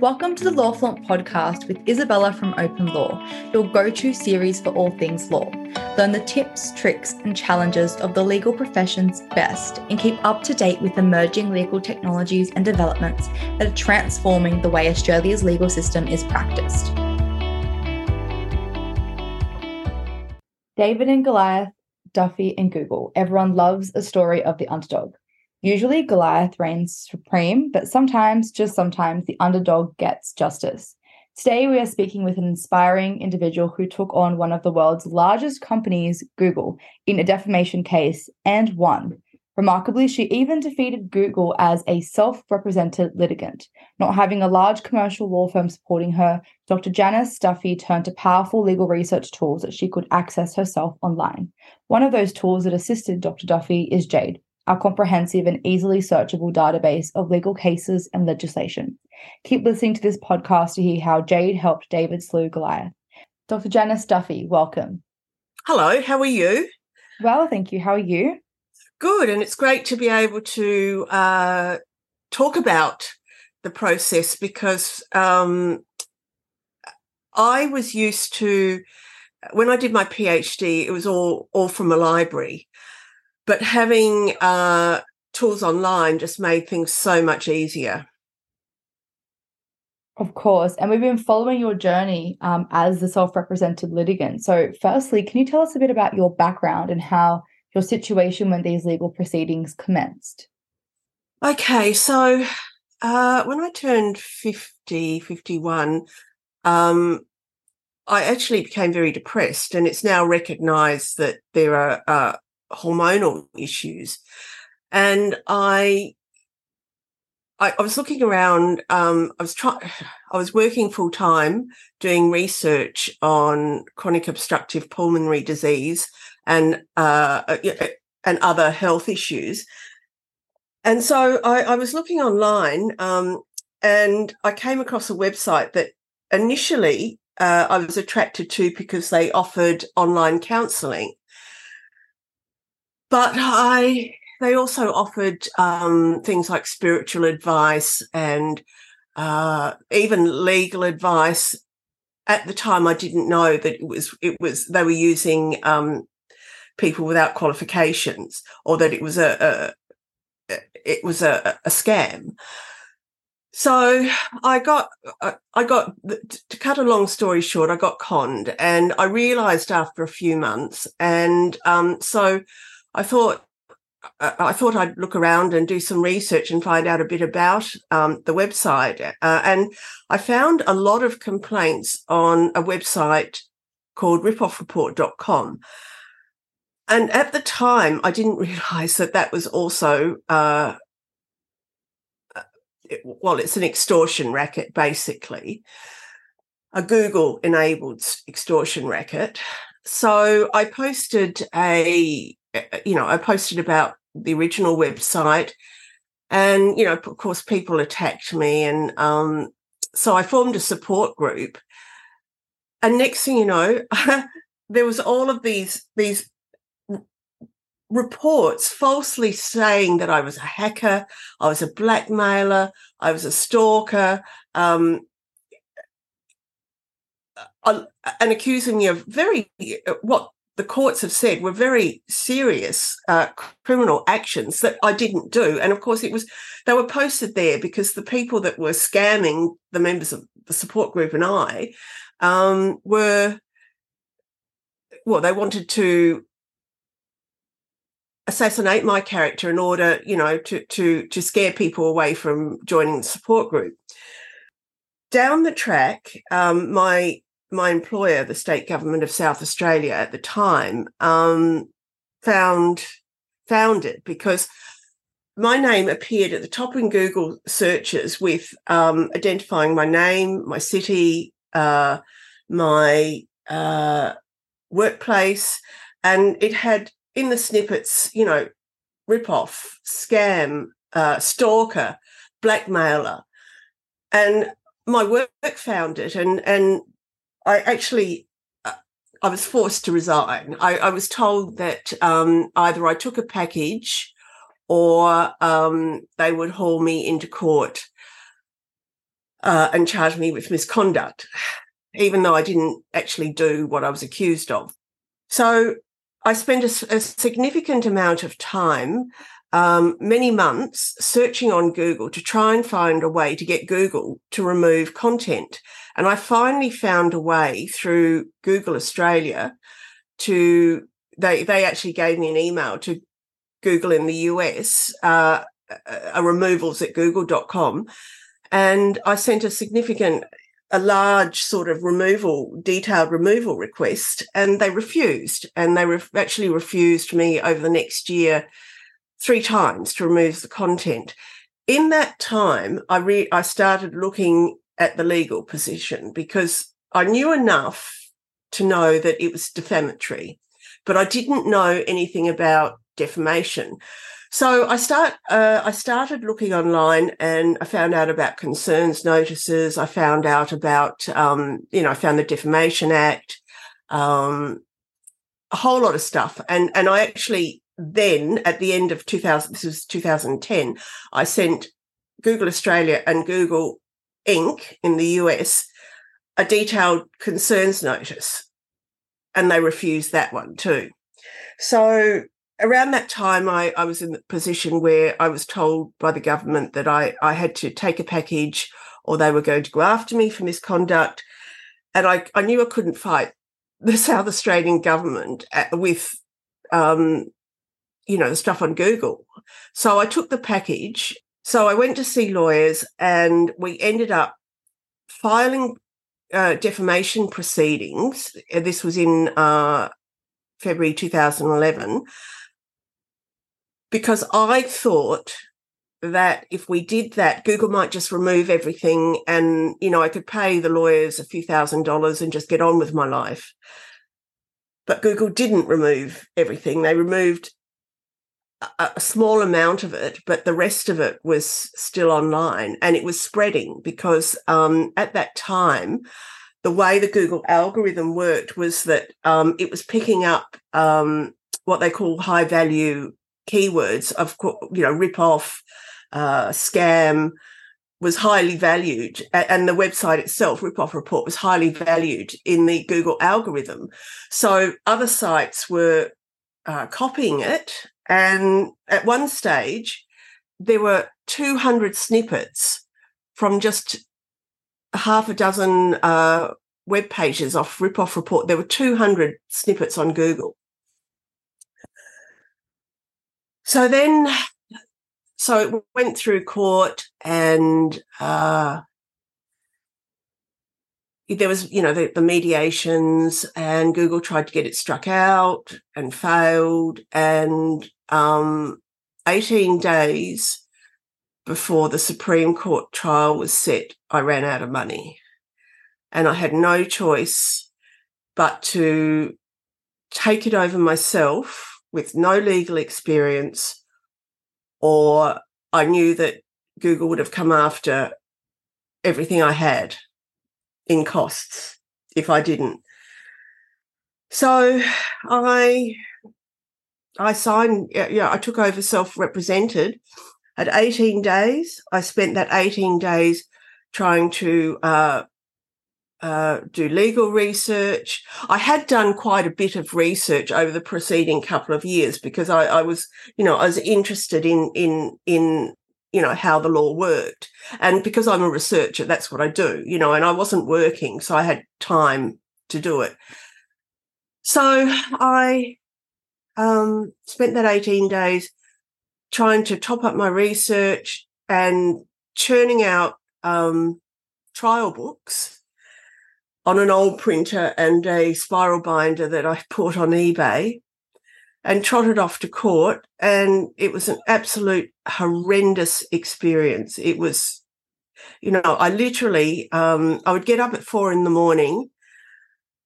Welcome to the Law Flaunt podcast with Isabella from Open Law, your go to series for all things law. Learn the tips, tricks, and challenges of the legal profession's best and keep up to date with emerging legal technologies and developments that are transforming the way Australia's legal system is practiced. David and Goliath, Duffy and Google. Everyone loves a story of the underdog. Usually, Goliath reigns supreme, but sometimes, just sometimes, the underdog gets justice. Today, we are speaking with an inspiring individual who took on one of the world's largest companies, Google, in a defamation case and won. Remarkably, she even defeated Google as a self represented litigant. Not having a large commercial law firm supporting her, Dr. Janice Duffy turned to powerful legal research tools that she could access herself online. One of those tools that assisted Dr. Duffy is Jade, our comprehensive and easily searchable database of legal cases and legislation. Keep listening to this podcast to hear how Jade helped David slew Goliath. Dr. Janice Duffy, welcome. Hello, how are you? Well, thank you. How are you? Good, and it's great to be able to uh, talk about the process because um, I was used to when I did my PhD, it was all all from a library, but having uh, tools online just made things so much easier. Of course. And we've been following your journey um, as the self represented litigant. So, firstly, can you tell us a bit about your background and how your situation when these legal proceedings commenced? Okay. So, uh, when I turned 50, 51, um, I actually became very depressed, and it's now recognized that there are uh, hormonal issues. And I, I, I was looking around. Um, I was trying. I was working full time doing research on chronic obstructive pulmonary disease and uh, uh and other health issues. And so I, I was looking online, um, and I came across a website that initially uh, I was attracted to because they offered online counselling. But I, they also offered um, things like spiritual advice and uh, even legal advice. At the time, I didn't know that it was it was they were using um, people without qualifications, or that it was a, a it was a, a scam. So I got, I got, to cut a long story short, I got conned and I realized after a few months. And um, so I thought I thought I'd look around and do some research and find out a bit about um, the website. Uh, and I found a lot of complaints on a website called ripoffreport.com. And at the time, I didn't realize that that was also, uh, uh well, it's an extortion racket, basically, a Google enabled extortion racket. So I posted a you know, I posted about the original website, and you know, of course, people attacked me, and um, so I formed a support group. And next thing you know, there was all of these these reports falsely saying that I was a hacker, I was a blackmailer, I was a stalker, um, uh, and accusing me of very uh, what the courts have said were very serious uh, criminal actions that I didn't do. And of course, it was they were posted there because the people that were scamming the members of the support group and I um, were well, they wanted to assassinate my character in order, you know, to to to scare people away from joining the support group. Down the track, um, my my employer, the state government of South Australia at the time, um, found found it because my name appeared at the top in Google searches with um, identifying my name, my city, uh, my uh, workplace, and it had in the snippets, you know, rip off, scam, uh, stalker, blackmailer, and my work found it, and and I actually uh, I was forced to resign. I, I was told that um, either I took a package or um, they would haul me into court. uh, and charge me with misconduct, even though I didn't actually do what I was accused of. So I spent a, a significant amount of time, um, many months, searching on Google to try and find a way to get Google to remove content. And I finally found a way through Google Australia to they they actually gave me an email to Google in the US, uh, a removals at google.com. And I sent a significant, a large sort of removal, detailed removal request, and they refused. And they re- actually refused me over the next year three times to remove the content. In that time, I re- I started looking at the legal position because I knew enough to know that it was defamatory, but I didn't know anything about defamation. So I start. Uh, I started looking online, and I found out about concerns notices. I found out about, um, you know, I found the Defamation Act, um, a whole lot of stuff, and and I actually then at the end of 2000, this was 2010, I sent Google Australia and Google Inc. in the US a detailed concerns notice, and they refused that one too. So around that time, I, I was in the position where I was told by the government that I, I had to take a package or they were going to go after me for misconduct. And I, I knew I couldn't fight the South Australian government at, with, um, you know, the stuff on Google. So I took the package. So I went to see lawyers and we ended up filing uh, defamation proceedings. This was in uh, February 2011 because I thought that if we did that, Google might just remove everything and, you know, I could pay the lawyers a few thousand dollars and just get on with my life. But Google didn't remove everything. They removed a, small amount of it, but the rest of it was still online and it was spreading because um, at that time, the way the Google algorithm worked was that um, it was picking up um, what they call high value keywords of course, you know rip off uh, scam was highly valued and the website itself rip off report was highly valued in the google algorithm. So other sites were uh, copying it and at one stage there were 200 snippets from just half a dozen uh, web pages off rip off report. There were 200 snippets on google. So then, so it went through court and, uh, there was, you know, the, the, mediations and Google tried to get it struck out and failed. And um, 18 days before the Supreme Court trial was set, I ran out of money. And I had no choice but to take it over myself with no legal experience, or I knew that Google would have come after everything I had in costs if I didn't. So I I signed yeah, I took over self-represented at 18 days. I spent that 18 days trying to uh, uh, do legal research. I had done quite a bit of research over the preceding couple of years because I, I was, you know, I was interested in in in you know how the law worked, and because I'm a researcher, that's what I do, you know. And I wasn't working, so I had time to do it. So I um, spent that 18 days trying to top up my research and churning out um, trial books on an old printer and a spiral binder that I bought on eBay and trotted off to court. And it was an absolute horrendous experience. It was, you know, I literally, um, I would get up at four in the morning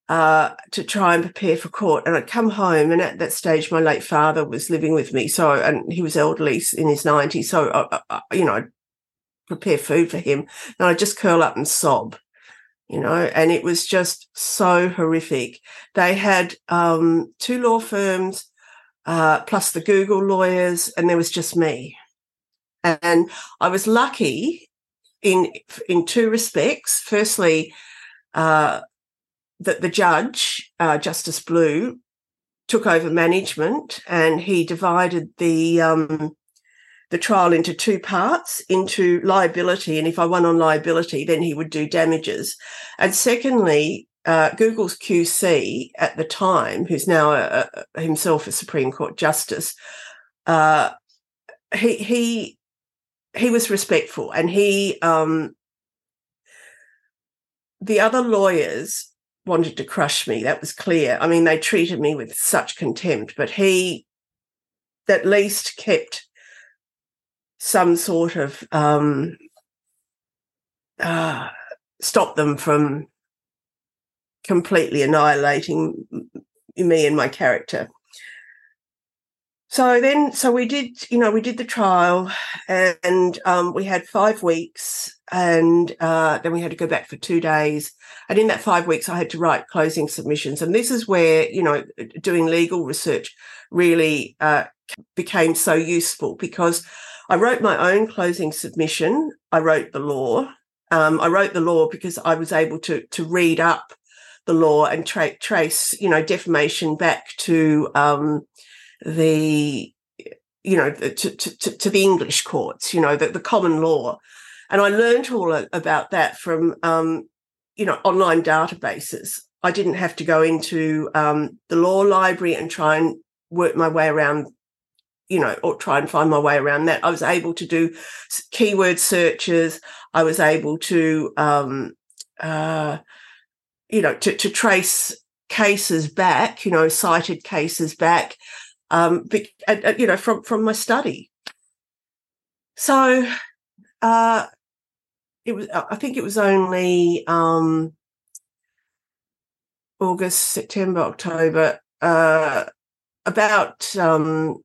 uh, to try and prepare for court. And I'd come home, and at that stage, my late father was living with me. So, and he was elderly in his 90s. So, I, I, you know, I'd prepare food for him, and I'd just curl up and sob you know, and it was just so horrific. They had um, two law firms, uh, plus the Google lawyers, and there was just me. And I was lucky in in two respects. Firstly, uh, that the judge, uh, Justice Blue, took over management and he divided the um, the trial into two parts into liability and if i won on liability then he would do damages and secondly uh, google's qc at the time who's now a, a, himself a supreme court justice uh, he he he was respectful and he um, the other lawyers wanted to crush me that was clear. I mean they treated me with such contempt but he at least kept some sort of um, uh, stop them from completely annihilating me and my character. So then, so we did, you know, we did the trial and um, we had five weeks and uh, then we had to go back for two days. And in that five weeks, I had to write closing submissions. And this is where, you know, doing legal research really uh, became so useful because I wrote my own closing submission. I wrote the law. Um, I wrote the law because I was able to to read up the law and tra- trace, you know, defamation back to um, the, you know, to, to, to, the English courts, you know, the, the common law. And I learned all about that from, um, you know, online databases. I didn't have to go into um, the law library and try and work my way around you know, or try and find my way around that. I was able to do keyword searches. I was able to, um, uh, you know, to, to trace cases back, you know, cited cases back, um, be, uh, you know, from from my study. So, uh, it was. I think it was only um, August, September, October. Uh, about um,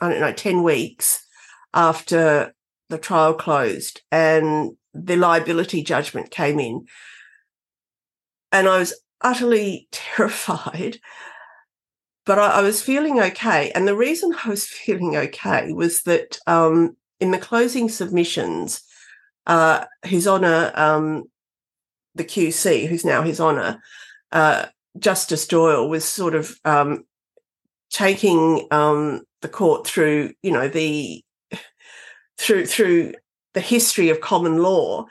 I don't know, 10 weeks after the trial closed and the liability judgment came in. And I was utterly terrified, but I, I was feeling okay. And the reason I was feeling okay was that um, in the closing submissions, uh, His Honour, um, the QC, who's now His Honour, uh, Justice Doyle was sort of um, taking um, the court through, you know, the through through the history of common law.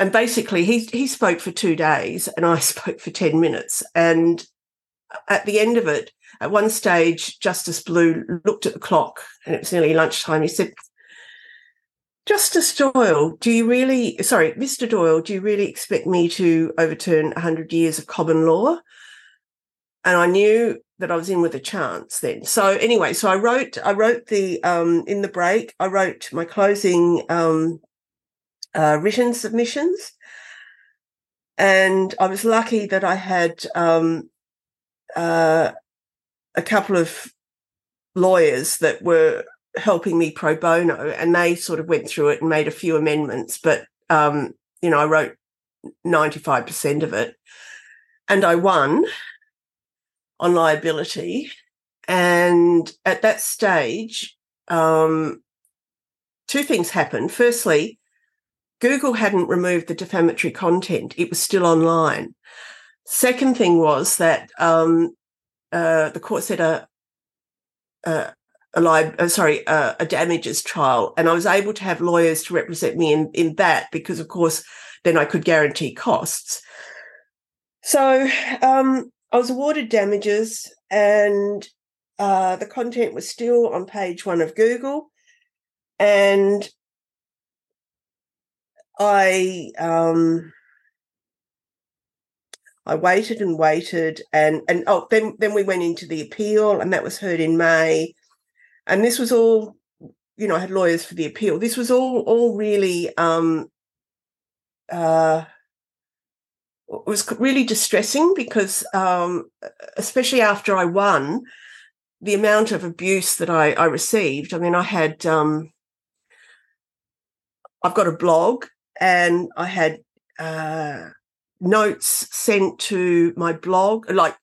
And basically, he he spoke for two days, and I spoke for ten minutes. And at the end of it, at one stage, Justice Blue looked at the clock, and it was nearly lunchtime. He said, Justice Doyle, do you really, sorry, Mr. Doyle, do you really expect me to overturn 100 years of common law? And I knew that I was in with a chance then. So anyway, so I wrote I wrote the um in the break, I wrote my closing um uh, written submissions. And I was lucky that I had um uh a couple of lawyers that were helping me pro bono and they sort of went through it and made a few amendments, but um, you know, I wrote 95% of it and I won on liability. And at that stage, um, two things happened. Firstly, Google hadn't removed the defamatory content, it was still online. Second thing was that um, uh, the court said a, a, a uh, sorry, uh, a damages trial, and I was able to have lawyers to represent me in in that because, of course, then I could guarantee costs. So um, I was awarded damages, and uh, the content was still on page one of Google, and I um, I waited and waited, and and oh, then then we went into the appeal, and that was heard in May, and this was all, you know, I had lawyers for the appeal. This was all all really um, uh, was really distressing because, um, especially after I won, the amount of abuse that I, I received. I mean, I had, um, I've got a blog and I had uh, notes sent to my blog, like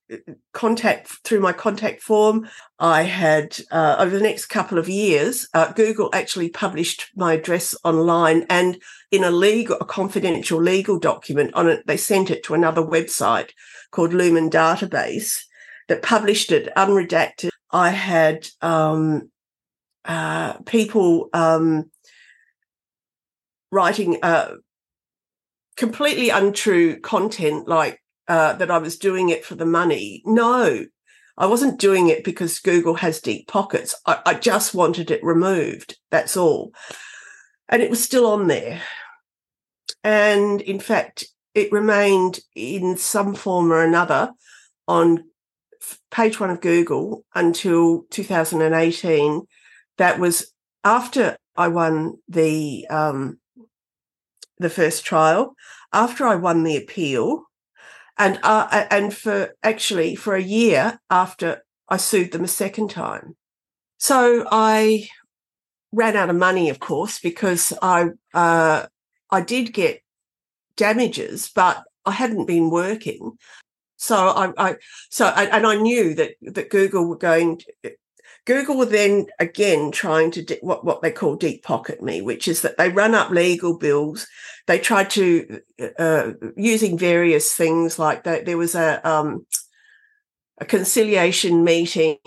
contact through my contact form. I had, uh, over the next couple of years, uh, Google actually published my address online and in a legal, a confidential legal document on it, they sent it to another website called Lumen Database that published it unredacted. I had, um, uh, people, um, writing, uh, completely untrue content like uh, that I was doing it for the money. No, I wasn't doing it because Google has deep pockets. I, I just wanted it removed. That's all. And it was still on there. And in fact, it remained in some form or another on page one of Google until 2018. That was after I won the um, the first trial, after I won the appeal, and uh, and for actually for a year after I sued them a second time. So I ran out of money, of course, because I uh, I did get damages, but I hadn't been working. So I, I so and I knew that that Google were going Google then again trying to de- what, what they call deep pocket me, which is that they run up legal bills. They tried to, uh, using various things like that. There was a, um, a conciliation meeting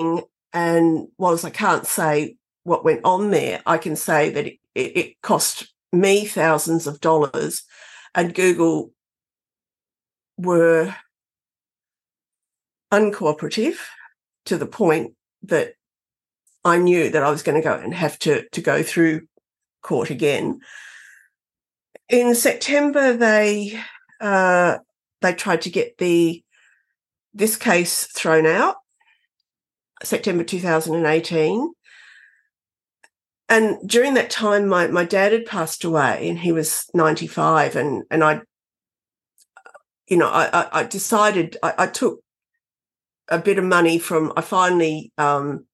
and whilst I can't say what went on there, I can say that it, it cost me thousands of dollars and Google were uncooperative to the point that I knew that I was going to go and have to, to go through court again. In September, they uh, they tried to get the this case thrown out. September 2018. And during that time, my, my dad had passed away and he was 95. And, and I, you know, I, I decided I, I took a bit of money from, I finally um,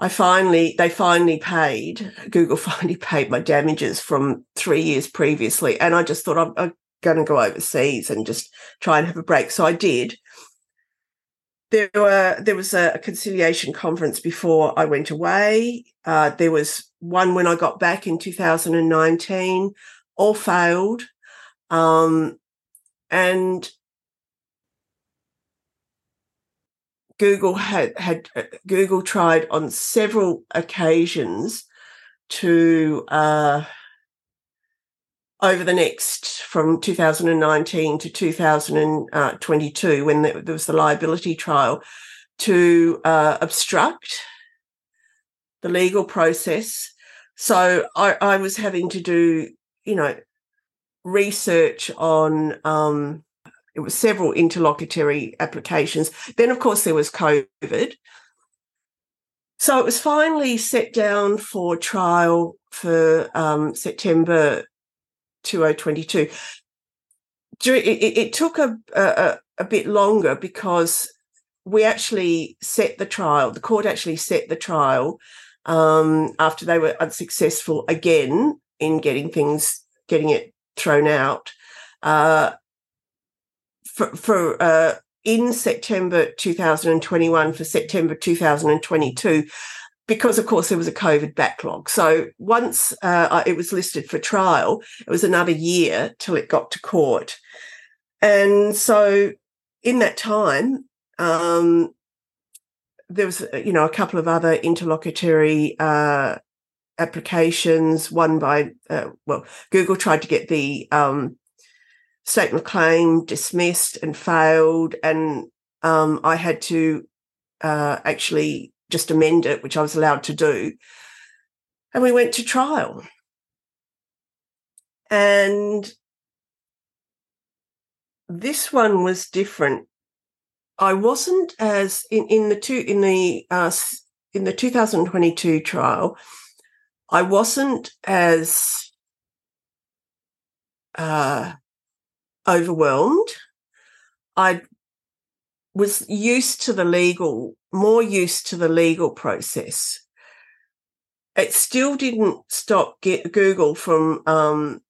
I finally, they finally paid, Google finally paid my damages from three years previously. And I just thought I'm, I'm going to go overseas and just try and have a break. So I did. There were, there was a, conciliation conference before I went away. Uh, there was one when I got back in 2019, all failed. Um, and Google had had uh, Google tried on several occasions to uh, over the next from 2019 to 2022 when there was the liability trial to uh, obstruct the legal process. So I, I, was having to do, you know, research on um, it was several interlocutory applications. Then, of course, there was COVID. So it was finally set down for trial for um, September 2022. It, it, took a, a, a bit longer because we actually set the trial. The court actually set the trial um, after they were unsuccessful again in getting things, getting it thrown out. Uh, for, for uh, in September 2021 for September 2022 because of course there was a COVID backlog. So once uh, it was listed for trial, it was another year till it got to court. And so in that time, um, there was, you know, a couple of other interlocutory uh, applications. One by, uh, well, Google tried to get the um, statement claim dismissed and failed, and um, I had to uh, actually just amend it, which I was allowed to do. And we went to trial. And this one was different. I wasn't as in, in the two in the uh, in the 2022 trial. I wasn't as uh, overwhelmed. I was used to the legal, more used to the legal process. It still didn't stop get Google from um,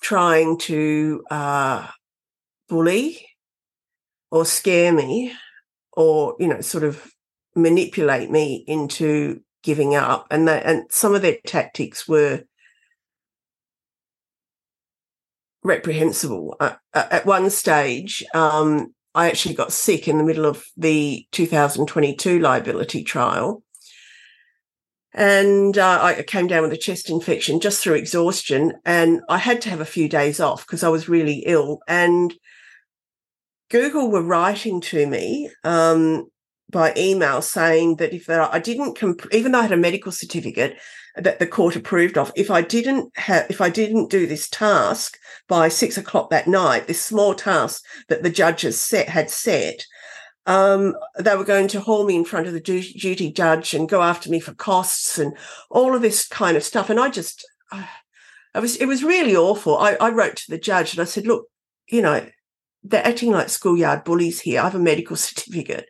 trying to uh, bully or scare me or, you know, sort of manipulate me into giving up. And that, and some of their tactics were reprehensible. Uh, uh at one stage, um, I actually got sick in the middle of the 2022 liability trial. And uh, I came down with a chest infection just through exhaustion. And I had to have a few days off because I was really ill. And Google were writing to me um, by email saying that if I didn't, comp- even though I had a medical certificate, that the court approved of. If I didn't have, if I didn't do this task by six o'clock that night, this small task that the judges set had set, um, they were going to haul me in front of the duty judge and go after me for costs and all of this kind of stuff. And I just, uh, I was, it was really awful. I, I wrote to the judge and I said, look, you know, they're acting like schoolyard bullies here. I have a medical certificate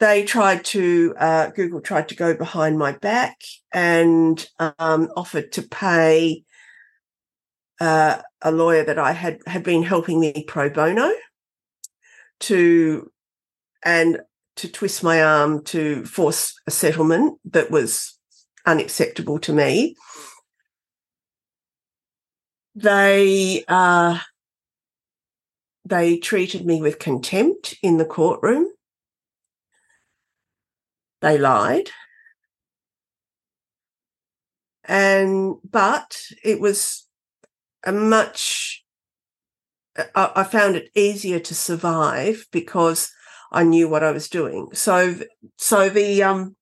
they tried to uh, Google tried to go behind my back and um, offered to pay uh, a lawyer that I had had been helping me pro bono to and to twist my arm to force a settlement that was unacceptable to me. They uh, they treated me with contempt in the courtroom they lied. And, but it was a much, I, I found it easier to survive because I knew what I was doing. So, so the, um,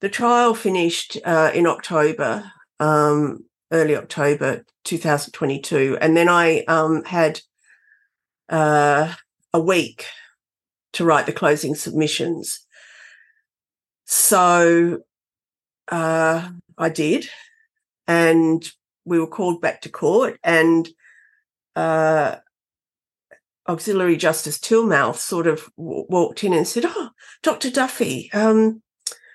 the trial finished uh, in October, um, early October 2022. And then I um, had uh, a week to write the closing submissions. So uh, I did, and we were called back to court, and uh, Auxiliary Justice Tilmouth sort of w- walked in and said, "Oh, Dr. Duffy, um,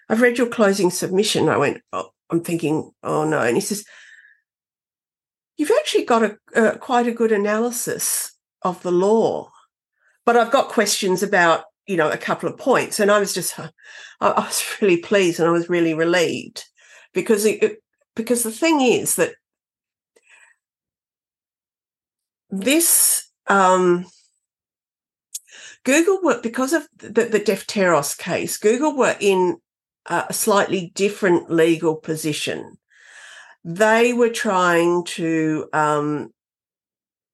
I've read your closing submission." I went, oh, "I'm thinking, oh no," and he says, "You've actually got a uh, quite a good analysis of the law, but I've got questions about you know, a couple of points. And I was just, I, was really pleased and I was really relieved because it, because the thing is that this um, Google were because of the, the Defteros case, Google were in a slightly different legal position. They were trying to um,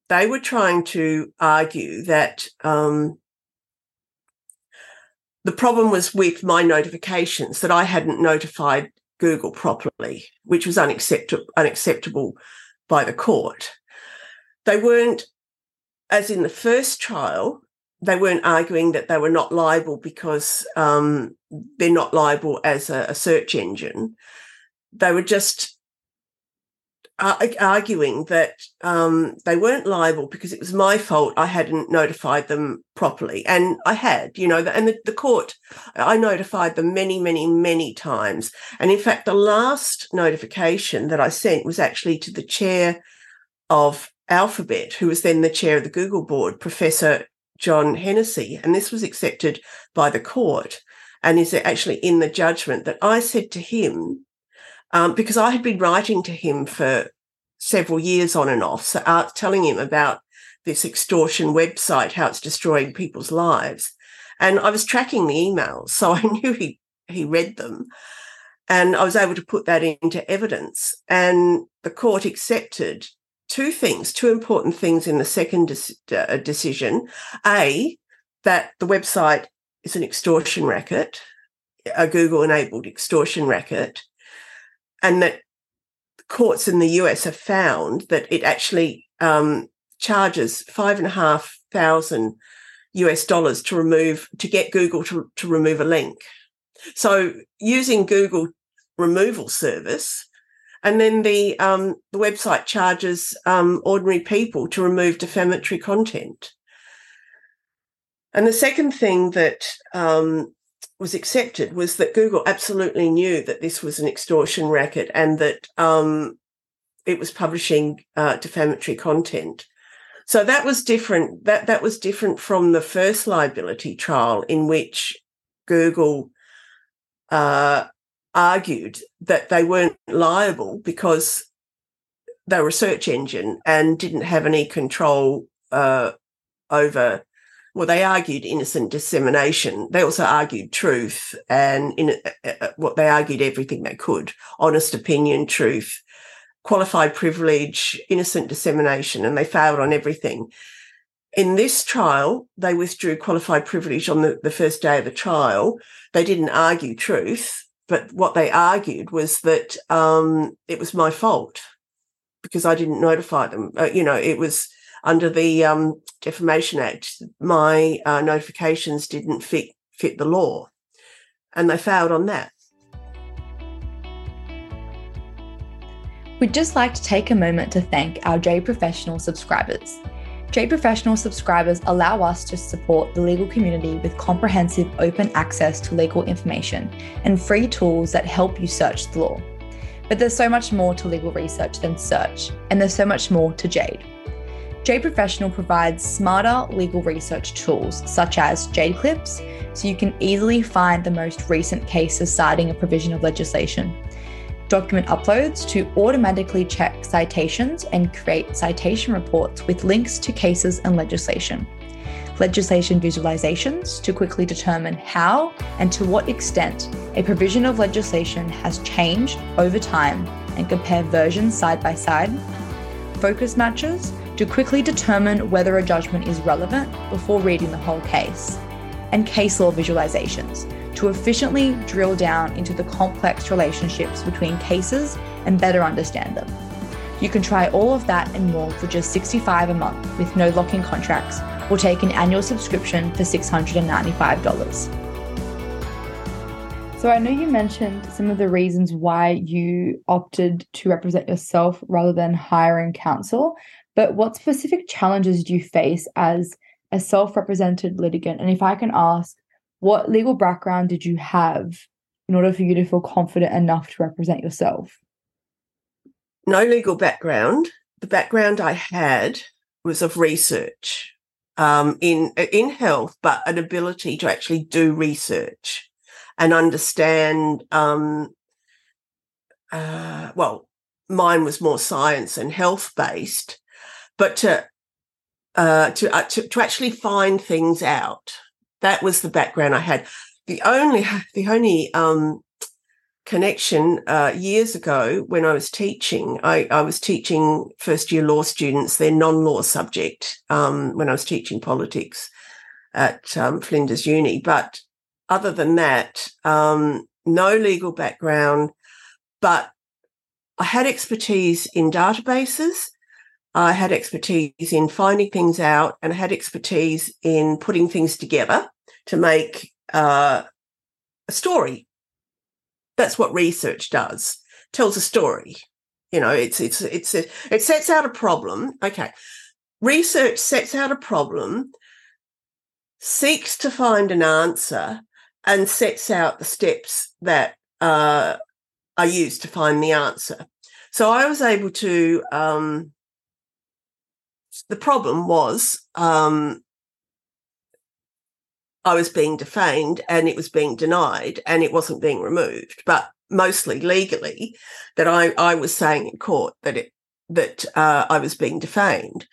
they were trying to argue that um, the problem was with my notifications that I hadn't notified Google properly, which was unacceptable, unacceptable by the court. They weren't, as in the first trial, they weren't arguing that they were not liable because um, they're not liable as a, a search engine. They were just arguing that um, they weren't liable because it was my fault I hadn't notified them properly. And I had, you know, and the, the, court, I notified them many, many, many times. And in fact, the last notification that I sent was actually to the chair of Alphabet, who was then the chair of the Google board, Professor John Hennessy. And this was accepted by the court and is actually in the judgment that I said to him, um, because I had been writing to him for several years on and off, so uh, telling him about this extortion website, how it's destroying people's lives. And I was tracking the emails, so I knew he he read them, and I was able to put that into evidence. And the court accepted two things, two important things in the second de- uh, decision: a that the website is an extortion racket, a Google-enabled extortion racket, and that courts in the US have found that it actually um, charges five and a half thousand US dollars to remove to get Google to, to remove a link. So using Google removal service, and then the um, the website charges um, ordinary people to remove defamatory content. And the second thing that um, was accepted was that Google absolutely knew that this was an extortion racket and that um, it was publishing uh, defamatory content. So that was different. That that was different from the first liability trial in which Google uh, argued that they weren't liable because they were a search engine and didn't have any control uh, over. Well, they argued innocent dissemination. They also argued truth, and in uh, uh, what they argued everything they could: honest opinion, truth, qualified privilege, innocent dissemination, and they failed on everything. In this trial, they withdrew qualified privilege on the, the first day of the trial. They didn't argue truth, but what they argued was that um, it was my fault because I didn't notify them. Uh, you know, it was under the um, Defamation Act. My uh, notifications didn't fit fit the law, and they failed on that. We'd just like to take a moment to thank our Jade Professional subscribers. Jade Professional subscribers allow us to support the legal community with comprehensive open access to legal information and free tools that help you search the law. But there's so much more to legal research than search, and there's so much more to Jade. Jade Professional provides smarter legal research tools such as Jade Clips, so you can easily find the most recent cases citing a provision of legislation document uploads to automatically check citations and create citation reports with links to cases and legislation. Legislation visualizations to quickly determine how and to what extent a provision of legislation has changed over time and compare versions side by side. Focus matches to quickly determine whether a judgment is relevant before reading the whole case. And case law visualizations to efficiently drill down into the complex relationships between cases and better understand them. You can try all of that and more for just 65 a month with no lock-in contracts or take an annual subscription for $695. So I know you mentioned some of the reasons why you opted to represent yourself rather than hiring counsel, but what specific challenges do you face as a self-represented litigant? And if I can ask, what legal background did you have in order for you to feel confident enough to represent yourself? No legal background. The background I had was of research um, in in health, but an ability to actually do research and understand. Um, uh, well, mine was more science and health based, but to uh, to, uh, to to actually find things out that was the background I had. The only the only um, connection uh, years ago when I was teaching, I, I, was teaching first year law students their non law subject um, when I was teaching politics at um, Flinders Uni. But other than that, um, no legal background, but I had expertise in databases. I had expertise in finding things out and I had expertise in putting things together to make uh, a story. That's what research does. Tells a story. You know, it's it's it's a, it sets out a problem. Okay, research sets out a problem, seeks to find an answer, and sets out the steps that uh, are used to find the answer. So I was able to. Um, the problem was um, I was being defamed and it was being denied and it wasn't being removed, but mostly legally that I, I was saying in court that it that uh, I was being defamed.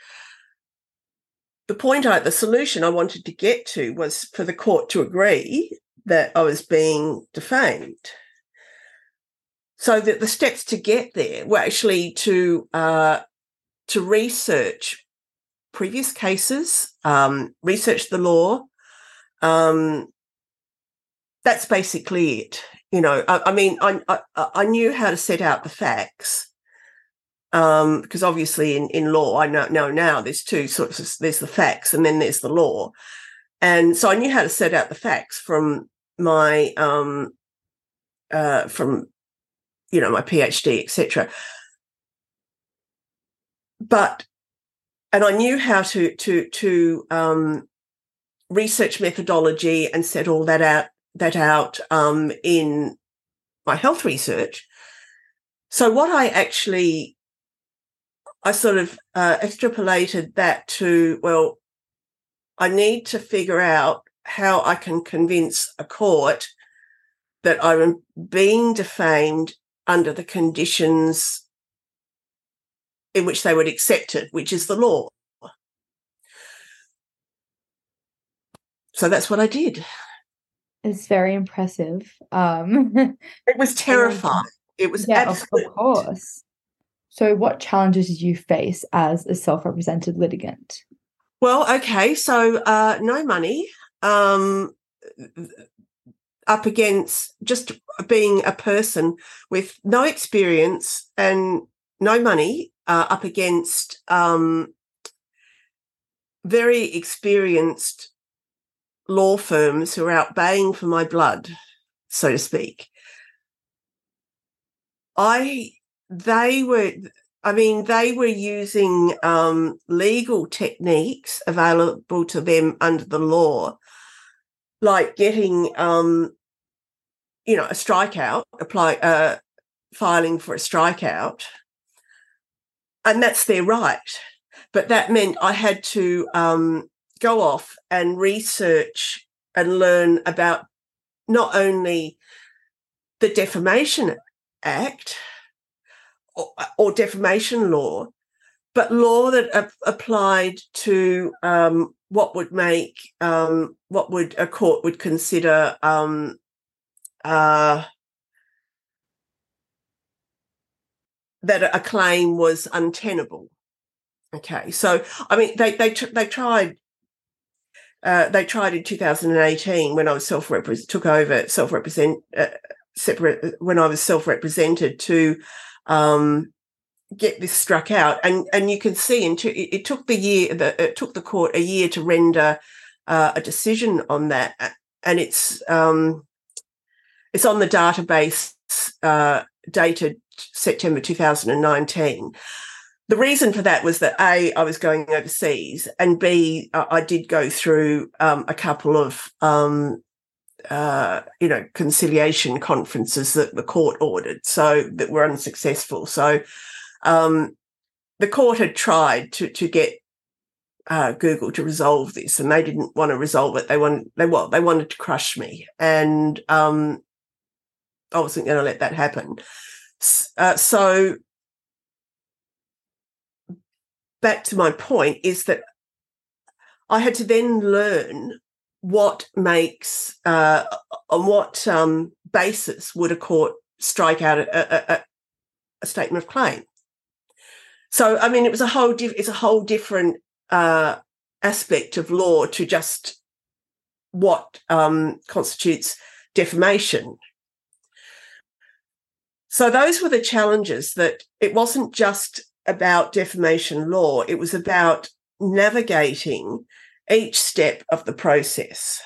The point I, the solution I wanted to get to was for the court to agree that I was being defamed. So that the steps to get there were actually to uh, to research previous cases, um, research the law, um, that's basically it. You know, I, I mean, I, I, I knew how to set out the facts um, because obviously in, in law, I know, know now there's two sorts of there's the facts and then there's the law, and so I knew how to set out the facts from my um, uh, from you know my PhD, etc. But and I knew how to to to um, research methodology and set all that out that out um, in my health research. So what I actually I sort of uh, extrapolated that to, well, I need to figure out how I can convince a court that I'm being defamed under the conditions in which they would accept it, which is the law. So that's what I did. It's very impressive. Um, it was terrifying. It was yeah, absolute. of course. So, what challenges did you face as a self-represented litigant? Well, okay, so uh, no money, um, up against just being a person with no experience and no money, uh, up against um, very experienced law firms who are out baying for my blood, so to speak. I they were I mean, they were using um, legal techniques available to them under the law, like getting, um, you know, a strikeout, apply, uh, filing for a strikeout, and that's their right. But that meant I had to um, go off and research and learn about not only the Defamation Act or, or defamation law, but law that a- applied to um, what would make um, what would a court would consider um, uh, that a claim was untenable. Okay, so I mean they they they tried uh, they tried in 2018 when I was self took over self represent uh, separate when I was self represented to um, get this struck out, and and you can see into it, it took the year the, it took the court a year to render uh, a decision on that, and it's um, it's on the database uh, dated September 2019 the reason for that was that a I was going overseas, and b I did go through um, a couple of um, uh, you know conciliation conferences that the court ordered, so that were unsuccessful. So um, the court had tried to to get uh, Google to resolve this, and they didn't want to resolve it. They wanted they well they wanted to crush me, and um, I wasn't going to let that happen. Uh, so back to my point is that I had to then learn what makes uh, on what um, basis would a court strike out a, a, a, statement of claim. So, I mean, it was a whole diff- it's a whole different uh, aspect of law to just what um, constitutes defamation. So those were the challenges that it wasn't just about defamation law. It was about navigating each step of the process.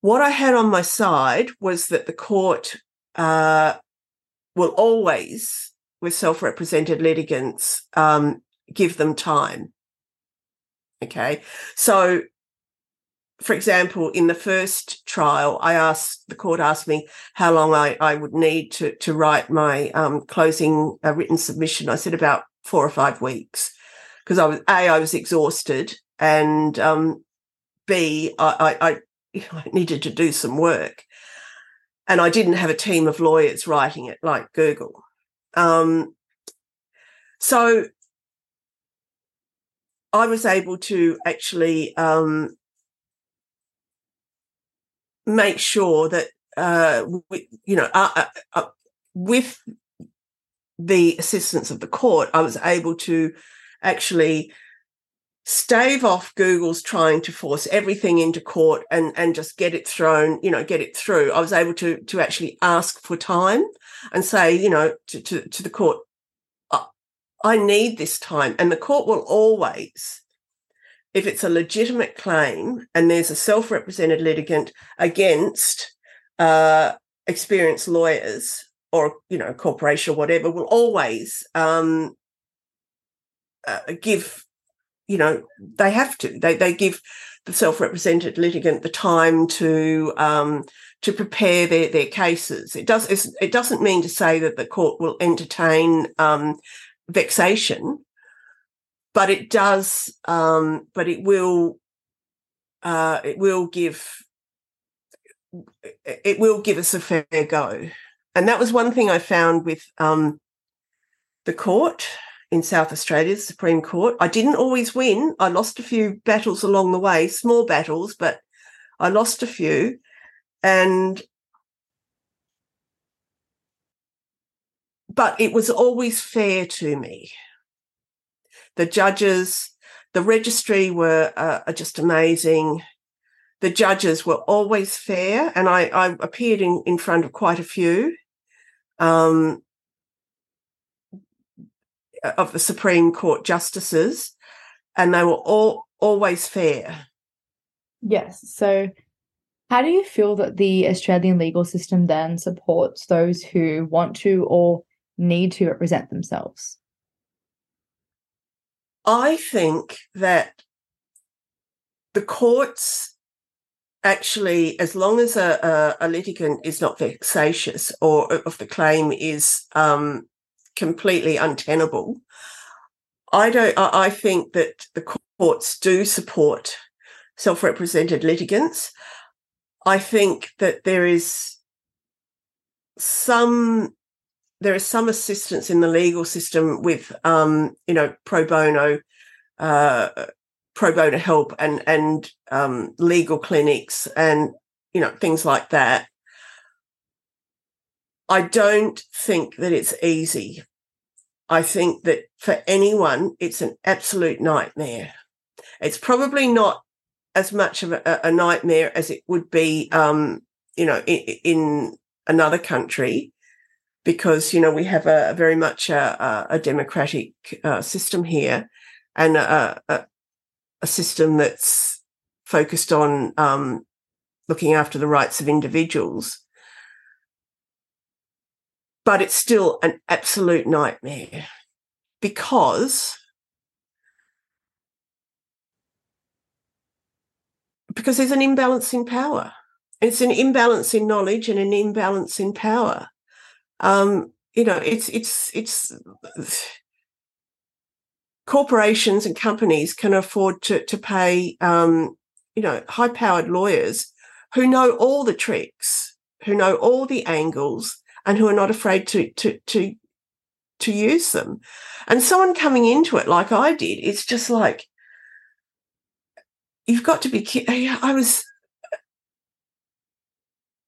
What I had on my side was that the court uh, will always, with self represented litigants, um, give them time. Okay. So for example, in the first trial, I asked the court asked me how long I, I would need to to write my um, closing uh, written submission. I said about four or five weeks because I was a I was exhausted and um, b I, I, I needed to do some work, and I didn't have a team of lawyers writing it like Google. Um, so I was able to actually um, make sure that uh, we, you know uh, uh, uh, with the assistance of the court, I was able to actually stave off Google's trying to force everything into court and and just get it thrown, you know, get it through. I was able to to actually ask for time and say, you know, to to, to the court, I need this time, and the court will always if it's a legitimate claim and there's a self represented litigant against uh, experienced lawyers or, you know, a corporation or whatever, will always um, uh, give, you know, they have to, they, they give the self represented litigant the time to. Um, to prepare their, their cases. It does it doesn't mean to say that the court will entertain um, vexation, but it does, um, but it will, uh, it will give, it will give us a fair go. And that was one thing I found with um, the court in South Australia, the Supreme Court. I didn't always win. I lost a few battles along the way, small battles, but I lost a few. And but it was always fair to me. The judges, the registry were uh, are just amazing. The judges were always fair, and I, I appeared in, in front of quite a few um, of the Supreme Court justices, and they were all always fair. Yes. So, how do you feel that the Australian legal system then supports those who want to or need to represent themselves? I think that the courts actually, as long as a, a, a litigant is not vexatious or if the claim is um, completely untenable, I don't. I think that the courts do support self-represented litigants. I think that there is some there is some assistance in the legal system with um, you know pro bono uh, pro bono help and and um, legal clinics and you know things like that. I don't think that it's easy. I think that for anyone, it's an absolute nightmare. It's probably not as much of a, a nightmare as it would be, um, you know, in, in, another country, because you know we have a, a very much a, a democratic uh, system here, and a, a, system that's focused on um, looking after the rights of individuals. But it's still an absolute nightmare because because there's an imbalance in power. It's an imbalance in knowledge and an imbalance in power. Um, you know, it's it's it's corporations and companies can afford to to pay um, you know high powered lawyers who know all the tricks, who know all the angles, and who are not afraid to to to to use them. And someone coming into it like I did, it's just like you've got to be. I was,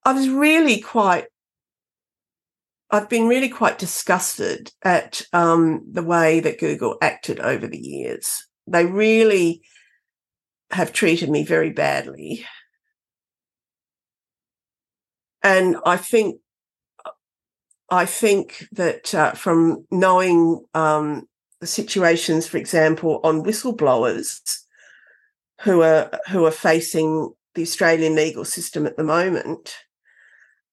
I was really quite. I've been really quite disgusted at um, the way that Google acted over the years. They really have treated me very badly. And I think, I think that uh, from knowing um, the situations, for example, on whistleblowers, who are who are facing the Australian legal system at the moment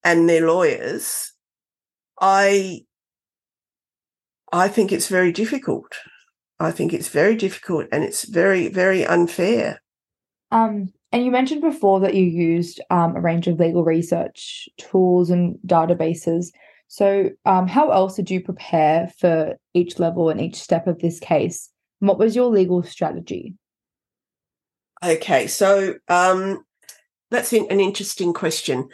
and their lawyers, I I think it's very difficult. I think it's very difficult and it's very, very unfair. Um, and you mentioned before that you used um, a range of legal research tools and databases. So, um, how else did you prepare for each level and each step of this case? what was your legal strategy? Okay, so um, that's an interesting question.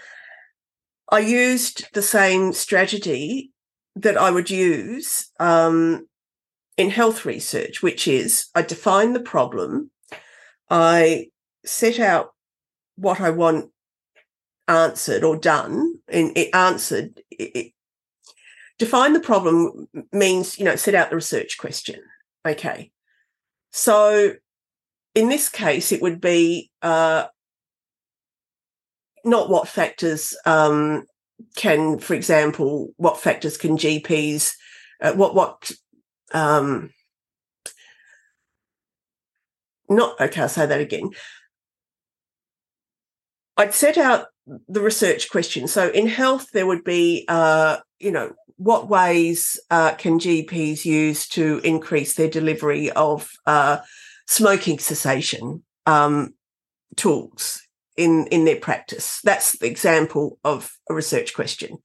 I used the same strategy that I would use um, in health research, which is I define the problem, I set out what I want answered or done, and it answered. It, it, define the problem means you know set out the research question. Okay, so in this case, it would be uh, not what factors um, can, for example, what factors can GPs, uh, what what um, not okay. I'll say that again. I'd set out the research question. So in health, there would be, uh, you know, what ways uh, can GPs use to increase their delivery of uh, smoking cessation um, tools in in their practice. That's the example of a research question.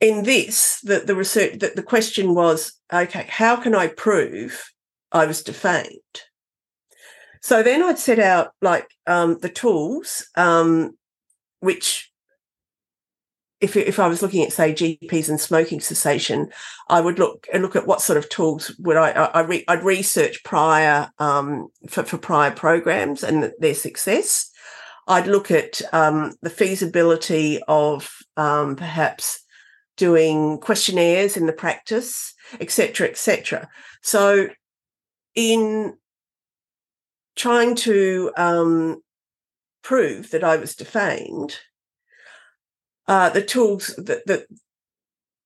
in this, the, the research that the question was, okay, how can I prove I was defamed? So then I'd set out like um, the tools, um, which if if I was looking at say GPs and smoking cessation, I would look and look at what sort of tools would I I, re, I'd research prior um, for for prior programs and their success. I'd look at um, the feasibility of um, perhaps doing questionnaires in the practice, etc., etc. So, in trying to um, prove that I was defamed, uh, the tools that the,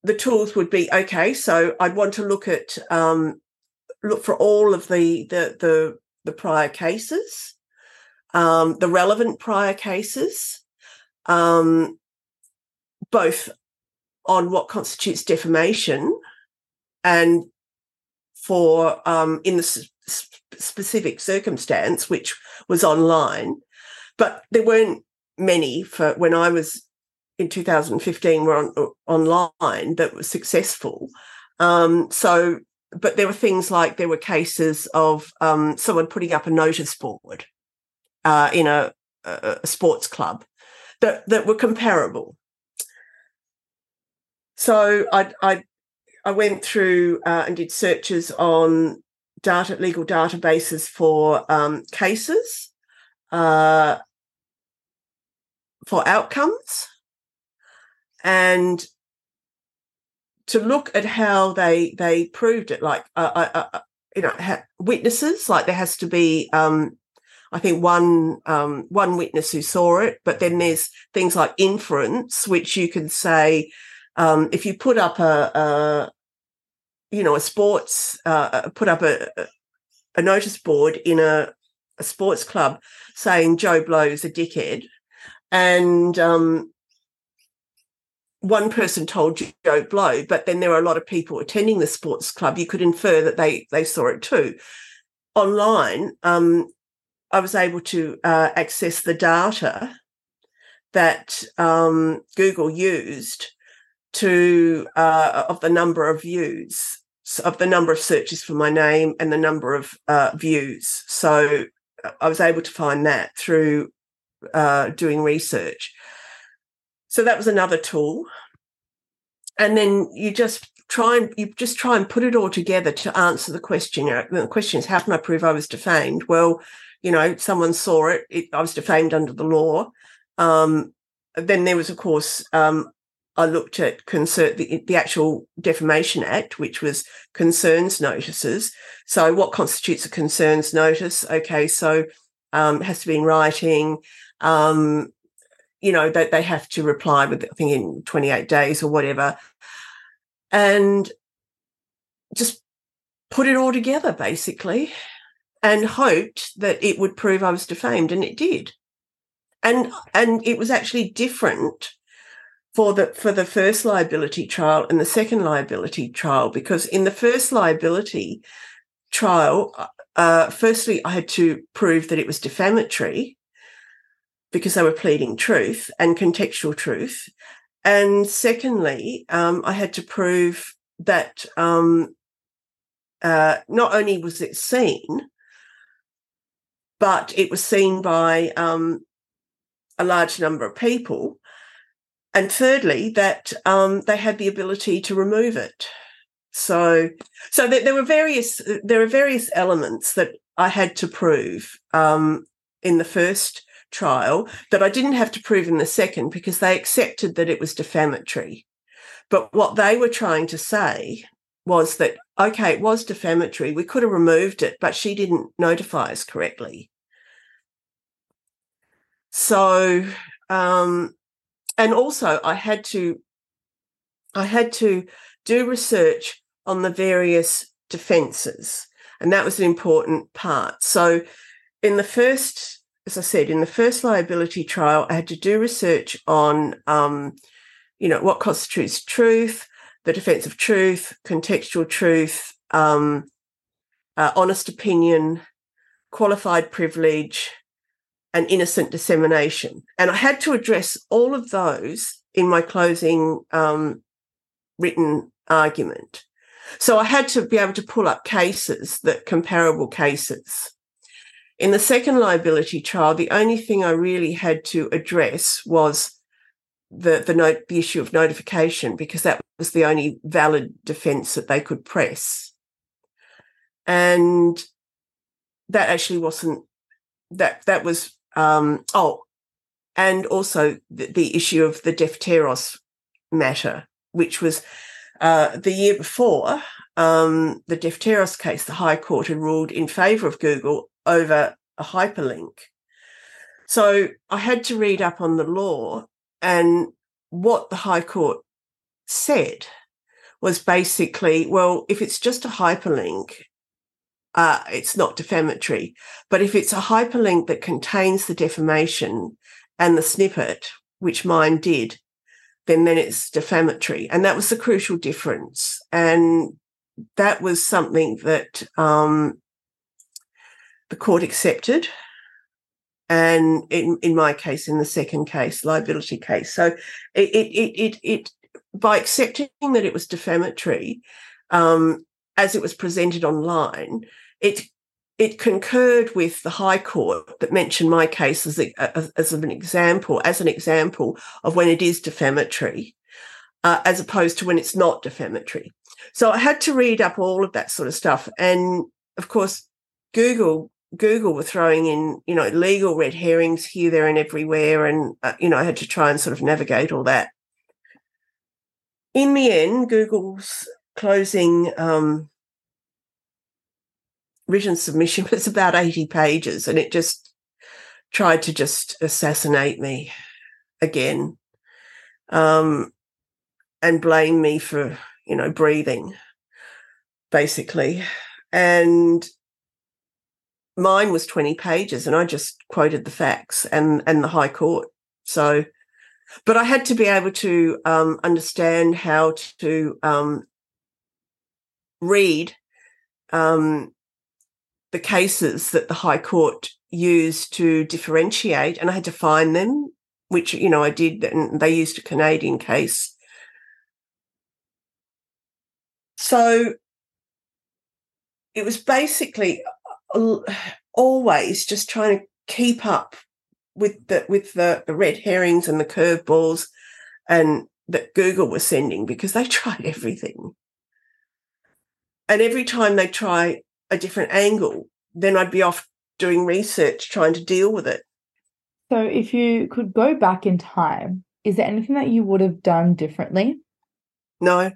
the tools would be okay. So I'd want to look at um, look for all of the the the, the prior cases, um, the relevant prior cases, um, both on what constitutes defamation and for um, in the specific circumstance, which was online. But there weren't many for when I was in 2015 were on, uh, online that were successful. Um, so, but there were things like there were cases of um, someone putting up a notice board uh, in a, a, sports club that that were comparable. So I I I went through uh, and did searches on data legal databases for um, cases, uh, for outcomes, and to look at how they they proved it. Like uh, uh, uh you know, ha- witnesses. Like there has to be um, I think one um, one witness who saw it, but then there's things like inference, which you can say um, if you put up a, a you know a sports uh, uh put up a, a notice board in a, a sports club saying Joe Blow's a dickhead, and um, one person told Joe Blow, but then there were a lot of people attending the sports club. You could infer that they they saw it too. Online, um, I was able to uh, access the data that um, Google used to uh, of the number of views of the number of searches for my name and the number of uh, views. So uh, I was able to find that through uh, doing research. So that was another tool. And then you just try and you just try and put it all together to answer the question. The question is, how can I prove I was defamed? Well, you know, someone saw it. it I was defamed under the law. Um, then there was, of course, um, I looked at concern the, the actual Defamation Act, which was concerns notices. So, what constitutes a concerns notice? Okay, so um, has to be in writing. Um, you know, they, they have to reply with, I think, in 28 days or whatever. And just put it all together, basically, and hoped that it would prove I was defamed, and it did. And and it was actually different for the for the first liability trial and the second liability trial because in the first liability trial uh, uh, firstly i had to prove that it was defamatory because they were pleading truth and contextual truth and secondly um, i had to prove that um, uh, not only was it seen but it was seen by um, a large number of people and thirdly, that um, they had the ability to remove it. So, so there, there, were various there are various elements that I had to prove um, in the first trial that I didn't have to prove in the second because they accepted that it was defamatory. But what they were trying to say was that okay, it was defamatory. We could have removed it, but she didn't notify us correctly. So um, and also I had to I had to do research on the various defences, and that was an important part. So, in the first, as I said, in the first liability trial, I had to do research on, um, you know, what constitutes truth, the defence of truth, contextual truth, um, uh, honest opinion, qualified privilege, and innocent dissemination. And I had to address all of those in my closing um, written argument. So I had to be able to pull up cases that comparable cases. In the second liability trial, the only thing I really had to address was the the note the issue of notification because that was the only valid defense that they could press. And that actually wasn't that that was um oh and also the, the issue of the Defteros matter, which was uh, the year before um, the Defteros case, the High Court had ruled in favour of Google over a hyperlink. So I had to read up on the law and what the High Court said was basically, well, if it's just a hyperlink, uh, it's not defamatory. But if it's a hyperlink that contains the defamation and the snippet, which mine did, then then it's defamatory. And that was the crucial difference. And that was something that um, the court accepted. And in, in my case, in the second case, liability case. So it it it it, by accepting that it was defamatory, um, as it was presented online, it it concurred with the High Court that mentioned my case as, a, as an example, as an example of when it is defamatory, uh, as opposed to when it's not defamatory. So I had to read up all of that sort of stuff, and of course, Google Google were throwing in you know legal red herrings here, there, and everywhere, and uh, you know I had to try and sort of navigate all that. In the end, Google's closing um, written submission was about 80 pages and it just tried to just assassinate me again um, and blame me for, you know, breathing, basically. And mine was 20 pages and I just quoted the facts and, and the High Court. So, but I had to be able to um, understand how to um, read um, the cases that the High Court used to differentiate, and I had to find them, which you know I did, and they used a Canadian case. So it was basically always just trying to keep up with the with the, the red herrings and the curveballs and that Google was sending because they tried everything. And every time they try a different angle, then I'd be off doing research trying to deal with it. So, if you could go back in time, is there anything that you would have done differently? No.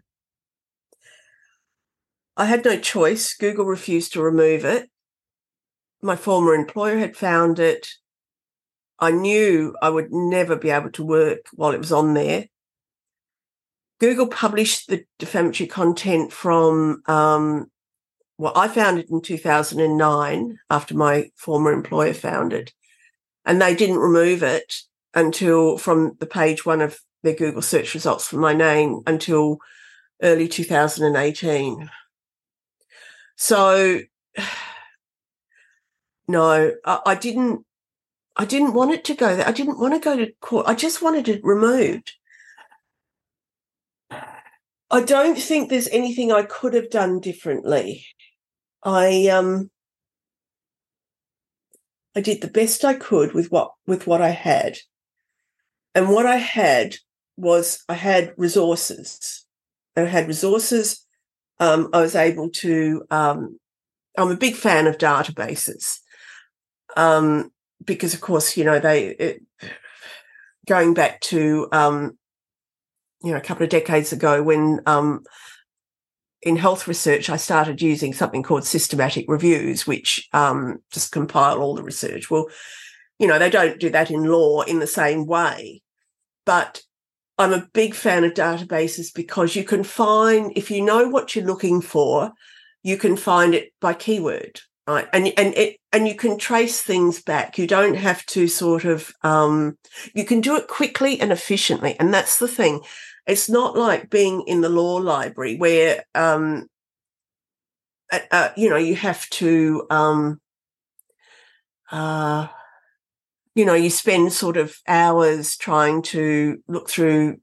I had no choice. Google refused to remove it. My former employer had found it. I knew I would never be able to work while it was on there. Google published the defamatory content from um, well, I found it in 2009 after my former employer found it. And they didn't remove it until from the page one of their Google search results for my name until early 2018. So no, I, I didn't I didn't want it to go there. I didn't want to go to court. I just wanted it removed. I don't think there's anything I could have done differently. I um I did the best I could with what with what I had. And what I had was I had resources. I had resources. Um, I was able to um, I'm a big fan of databases. Um, because of course, you know, they it, going back to um, you know, a couple of decades ago when um, in health research, I started using something called systematic reviews, which um, just compile all the research. Well, you know, they don't do that in law in the same way. But I'm a big fan of databases because you can find, if you know what you're looking for, you can find it by keyword. Right. And and it and you can trace things back. You don't have to sort of um, you can do it quickly and efficiently. And that's the thing. It's not like being in the law library where, um, uh, you know, you have to, um, uh, you know, you spend sort of hours trying to look through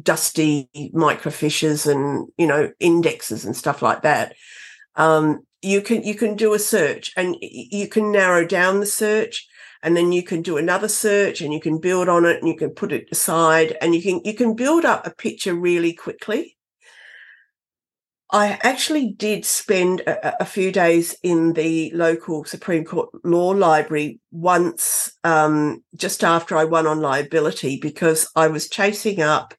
dusty microfiches and you know indexes and stuff like that. Um, you can you can do a search and you can narrow down the search and then you can do another search and you can build on it and you can put it aside and you can you can build up a picture really quickly. I actually did spend a, a few days in the local supreme court law library once um, just after i won on liability because i was chasing up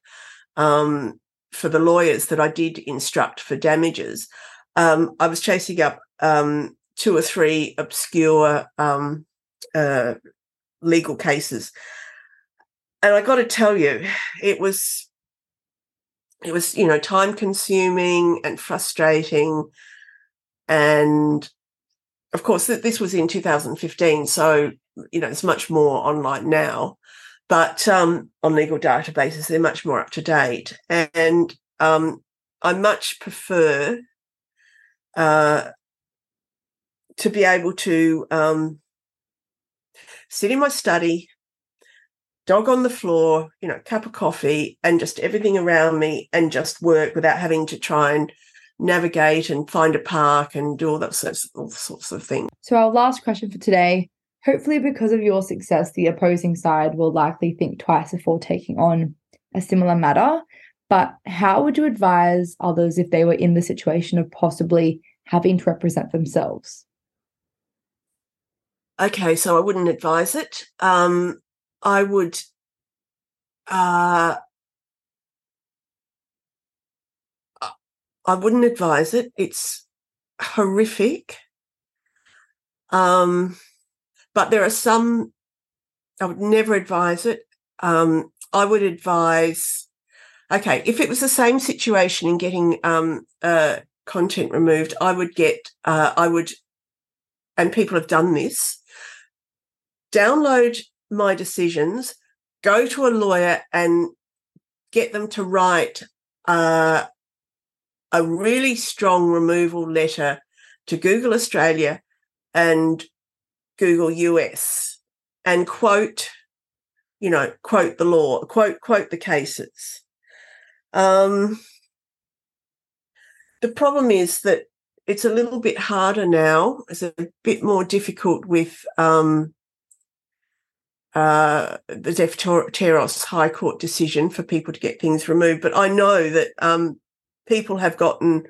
um, for the lawyers that i did instruct for damages um, i was chasing up um, two or three obscure um, uh, legal cases. And I got to tell you, it was it was you know time consuming and frustrating, and of course this was in 2015, so you know it's much more online now. But um, on legal databases, they're much more up to date, and um, I much prefer uh, to be able to um, sit in my study, dog on the floor, you know, cup of coffee, and just everything around me, and just work without having to try and navigate and find a park and do all that sorts, all sorts of things. So, our last question for today. Hopefully, because of your success, the opposing side will likely think twice before taking on a similar matter. But how would you advise others if they were in the situation of possibly having to represent themselves? okay, so I wouldn't advise it. Um, I would uh, I wouldn't advise it. It's horrific. Um, but there are some I would never advise it. Um, I would advise okay, if it was the same situation in getting um, uh, content removed, I would get uh, I would and people have done this download my decisions, go to a lawyer and get them to write uh, a really strong removal letter to Google Australia and Google US and quote, you know, quote the law, quote, quote the cases. Um, the problem is that it's a little bit harder now. It's a bit more difficult with um, uh, the Defteros High Court decision for people to get things removed. But I know that um, people have gotten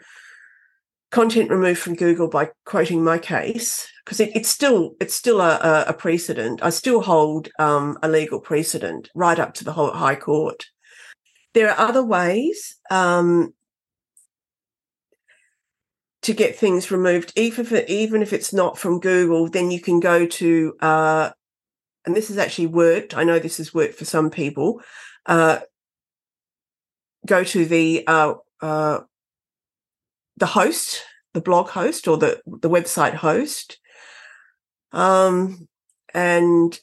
content removed from Google by quoting my case because it, it's still it's still a, a, precedent. I still hold um, a legal precedent right up to the High Court. There are other ways um, to get things removed, even if it, even if it's not from Google. Then you can go to uh, and this has actually worked. I know this has worked for some people. Uh, go to the uh, uh, the host, the blog host, or the the website host, um, and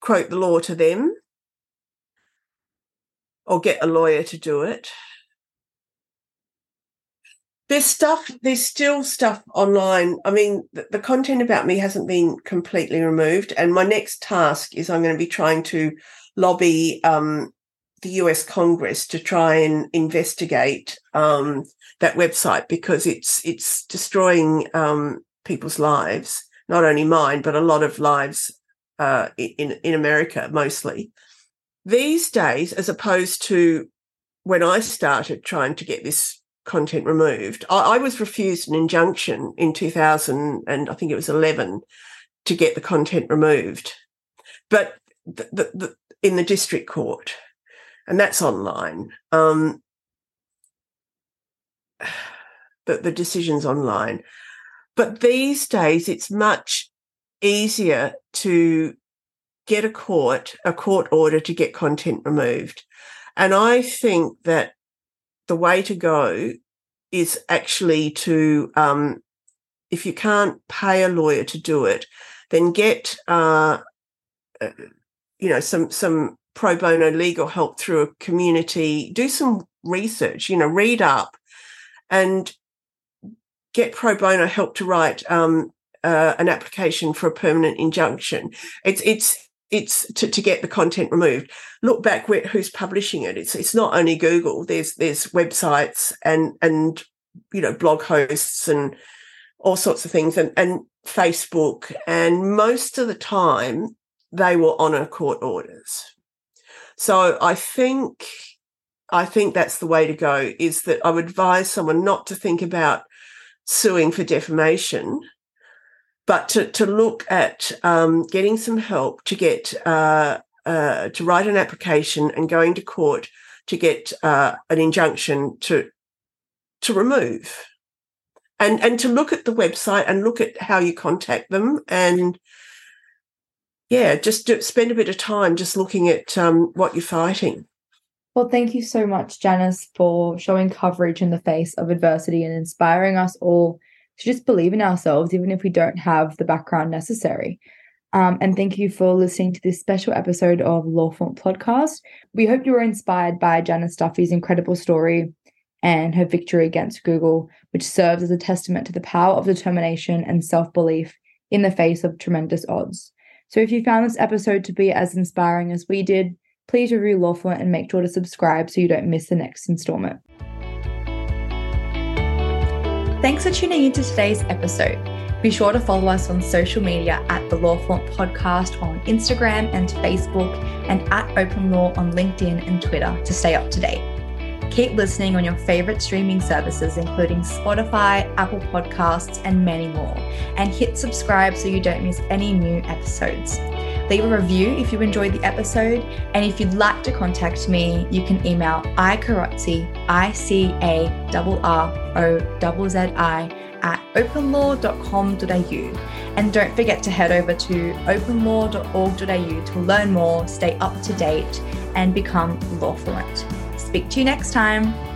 quote the law to them, or get a lawyer to do it. There's stuff there's still stuff online. I mean the, the, content about me hasn't been completely removed and my next task is i'm going to be trying to lobby um, the us congress to try and investigate um, that website because it's it's destroying um, people's lives not only mine but a lot of lives uh, in in america mostly these days as opposed to when i started trying to get this content removed. I, I, was refused an injunction in 2000 and I think it was 11 to get the content removed, but the, the, the, in the district court, and that's online. Um, the, the decision's online. But these days, it's much easier to get a court, a court order to get content removed. And I think that the way to go is actually to, um, if you can't pay a lawyer to do it, then get, uh, uh, you know, some some pro bono legal help through a community. Do some research. You know, read up and get pro bono help to write um, uh, an application for a permanent injunction. It's it's it's to, to get the content removed. Look back where, who's publishing it. It's it's not only Google. There's there's websites and and you know blog hosts and all sorts of things and and Facebook. And most of the time they will honour court orders. So I think I think that's the way to go. Is that I would advise someone not to think about suing for defamation but to, to look at um, getting some help to get uh, uh, to write an application and going to court to get uh, an injunction to to remove. And and to look at the website and look at how you contact them and yeah just do, spend a bit of time just looking at um, what you're fighting. Well thank you so much janice for showing coverage in the face of adversity and inspiring us all to just believe in ourselves, even if we don't have the background necessary. Um, and thank you for listening to this special episode of Lawfront Podcast. We hope you were inspired by Janice Duffy's incredible story and her victory against Google, which serves as a testament to the power of determination and self belief in the face of tremendous odds. So if you found this episode to be as inspiring as we did, please review Lawfront and make sure to subscribe so you don't miss the next installment. Thanks for tuning into today's episode. Be sure to follow us on social media at the Law Lawfront Podcast on Instagram and Facebook, and at Open Law on LinkedIn and Twitter to stay up to date. Keep listening on your favorite streaming services, including Spotify, Apple Podcasts, and many more. And hit subscribe so you don't miss any new episodes. Leave a review if you enjoyed the episode. And if you'd like to contact me, you can email icarrozzi, I-C-A-R-R-O-Z-Z-I, at openlaw.com.au. And don't forget to head over to openlaw.org.au to learn more, stay up to date, and become law fluent. Speak to you next time.